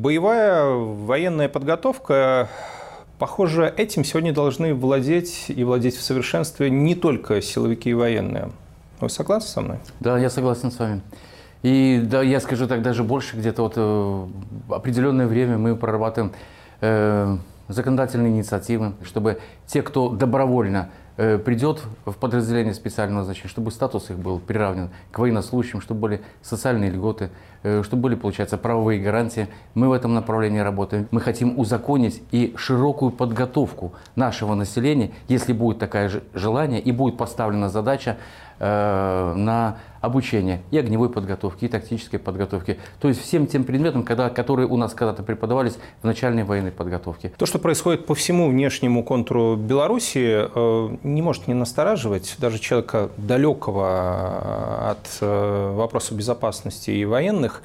боевая военная подготовка Похоже, этим сегодня должны владеть и владеть в совершенстве не только силовики и военные. Вы согласны со мной? Да, я согласен с вами. И да, я скажу так даже больше, где-то вот э, определенное время мы прорабатываем э, законодательные инициативы, чтобы те, кто добровольно придет в подразделение специального назначения, чтобы статус их был приравнен к военнослужащим, чтобы были социальные льготы, э, чтобы были, получается, правовые гарантии. Мы в этом направлении работаем. Мы хотим узаконить и широкую подготовку нашего населения, если будет такое же желание и будет поставлена задача Э, на обучение и огневой подготовки, и тактической подготовки. То есть всем тем предметам, когда, которые у нас когда-то преподавались в начальной военной подготовке. То, что происходит по всему внешнему контуру Беларуси, э, не может не настораживать даже человека далекого от э, вопроса безопасности и военных.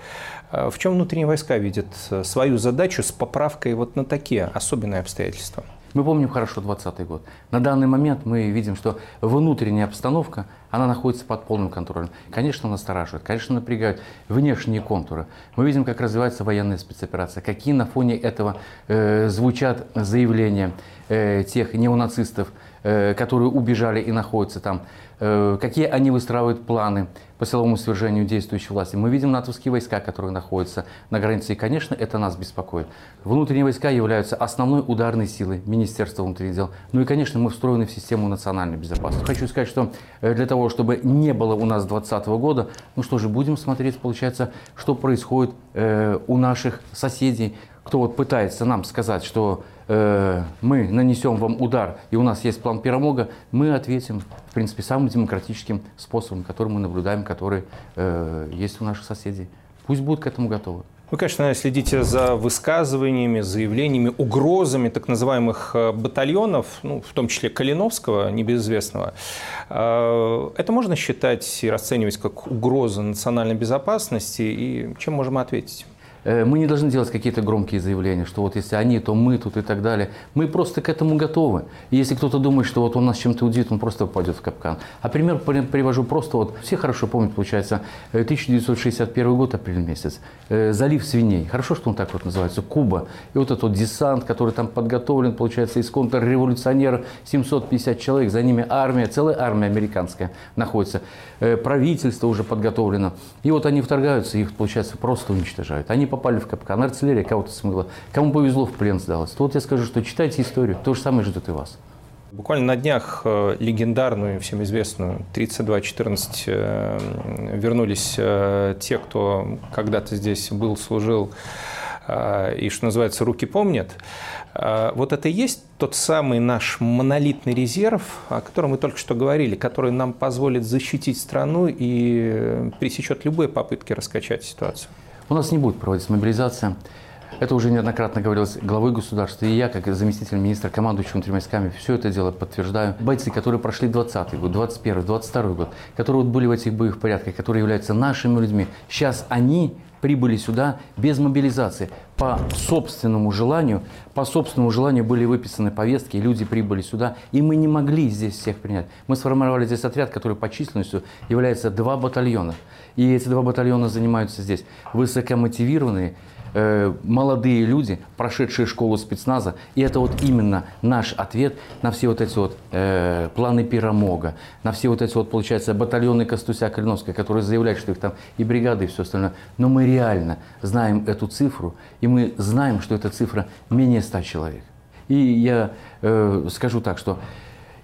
В чем внутренние войска видят свою задачу с поправкой вот на такие особенные обстоятельства? Мы помним хорошо 2020 год. На данный момент мы видим, что внутренняя обстановка, она находится под полным контролем. Конечно, настораживает, конечно, напрягают внешние контуры. Мы видим, как развивается военная спецоперация, какие на фоне этого э, звучат заявления э, тех неонацистов, которые убежали и находятся там. Э, какие они выстраивают планы по силовому свержению действующей власти. Мы видим натовские войска, которые находятся на границе, и, конечно, это нас беспокоит. Внутренние войска являются основной ударной силой Министерства внутренних дел. Ну и, конечно, мы встроены в систему национальной безопасности. Хочу сказать, что э, для того, чтобы не было у нас 2020 года, ну что же, будем смотреть, получается, что происходит э, у наших соседей, кто вот пытается нам сказать, что э, мы нанесем вам удар, и у нас есть план Пирамога, мы ответим, в принципе, самым демократическим способом, который мы наблюдаем, который э, есть у наших соседей. Пусть будут к этому готовы. Вы, конечно, следите за высказываниями, заявлениями, угрозами так называемых э, батальонов, ну, в том числе Калиновского, небезызвестного. Э, это можно считать и расценивать как угроза национальной безопасности, и чем можем ответить? Э, мы не должны делать какие-то громкие заявления, что вот если они, то мы тут и так далее. Мы просто к этому готовы. И если кто-то думает, что вот он нас чем-то удивит, он просто попадет в капкан. А пример привожу просто, вот все хорошо помнят, получается, 1961 э, год, апрель месяц, э, залив свиней. Хорошо, что он так вот называется, Куба. И вот этот вот десант, который там подготовлен, получается, из контрреволюционеров, 750 человек, за ними армия, целая армия американская находится. Правительство уже подготовлено. И вот они вторгаются, их, получается, просто уничтожают. Они попали в капкан, артиллерия кого-то смыла, кому повезло, в плен сдалось. То вот я скажу, что читайте историю, то же самое ждет и вас. Буквально на днях э, легендарную, всем известную 32-14 э, вернулись э, те, кто когда-то здесь был, служил и, что называется, руки помнят. Вот это и есть тот самый наш монолитный резерв, о котором мы только что говорили, который нам позволит защитить страну и пресечет любые попытки раскачать ситуацию. У нас не будет проводиться мобилизация. Это уже неоднократно говорилось главой государства, и я, как заместитель министра, командующий внутренними войсками, все это дело подтверждаю. Бойцы, которые прошли 20 год, 21 22 год, которые вот были в этих боевых порядках, которые являются нашими людьми, сейчас они прибыли сюда без мобилизации. По собственному желанию, по собственному желанию были выписаны повестки, люди прибыли сюда, и мы не могли здесь всех принять. Мы сформировали здесь отряд, который по численностью является два батальона. И эти два батальона занимаются здесь высокомотивированные, Э, молодые люди, прошедшие школу спецназа. И это вот именно наш ответ на все вот эти вот э, планы Пирамога, на все вот эти вот, получается, батальоны Костуся Калиновская, которые заявляют, что их там и бригады, и все остальное. Но реально знаем эту цифру, и мы знаем, что эта цифра менее 100 человек. И я э, скажу так, что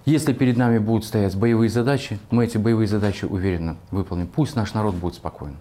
если перед нами будут стоять боевые задачи, мы эти боевые задачи уверенно выполним. Пусть наш народ будет спокоен.